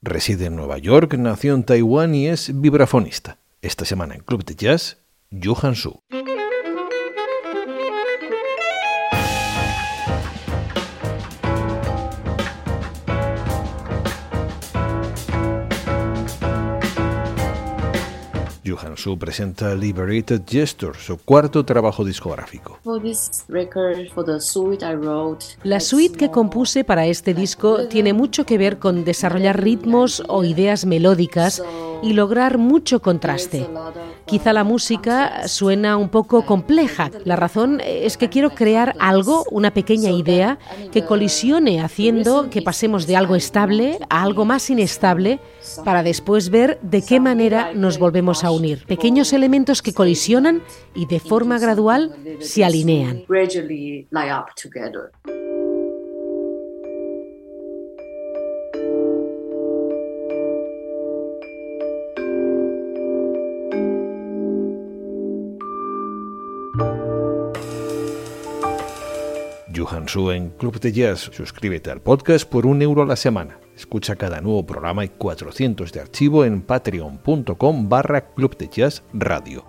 Reside en Nueva York, nació en Taiwán y es vibrafonista. Esta semana en Club de Jazz, Johan Su. Johan Su presenta Liberated Gesture, su cuarto trabajo discográfico. La suite que compuse para este disco tiene mucho que ver con desarrollar ritmos o ideas melódicas y lograr mucho contraste. Quizá la música suena un poco compleja. La razón es que quiero crear algo, una pequeña idea, que colisione haciendo que pasemos de algo estable a algo más inestable para después ver de qué manera nos volvemos a unir. Pequeños elementos que colisionan y de forma gradual se alinean. Johan Su en Club de Jazz. Suscríbete al podcast por un euro a la semana. Escucha cada nuevo programa y 400 de archivo en patreon.com barra Club de Jazz Radio.